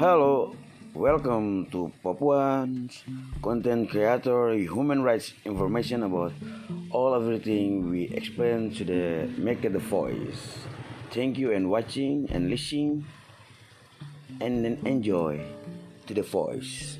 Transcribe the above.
Hello, welcome to Papuan's content creator human rights information about all everything we explain to the make the voice. Thank you and watching and listening and then enjoy to the voice.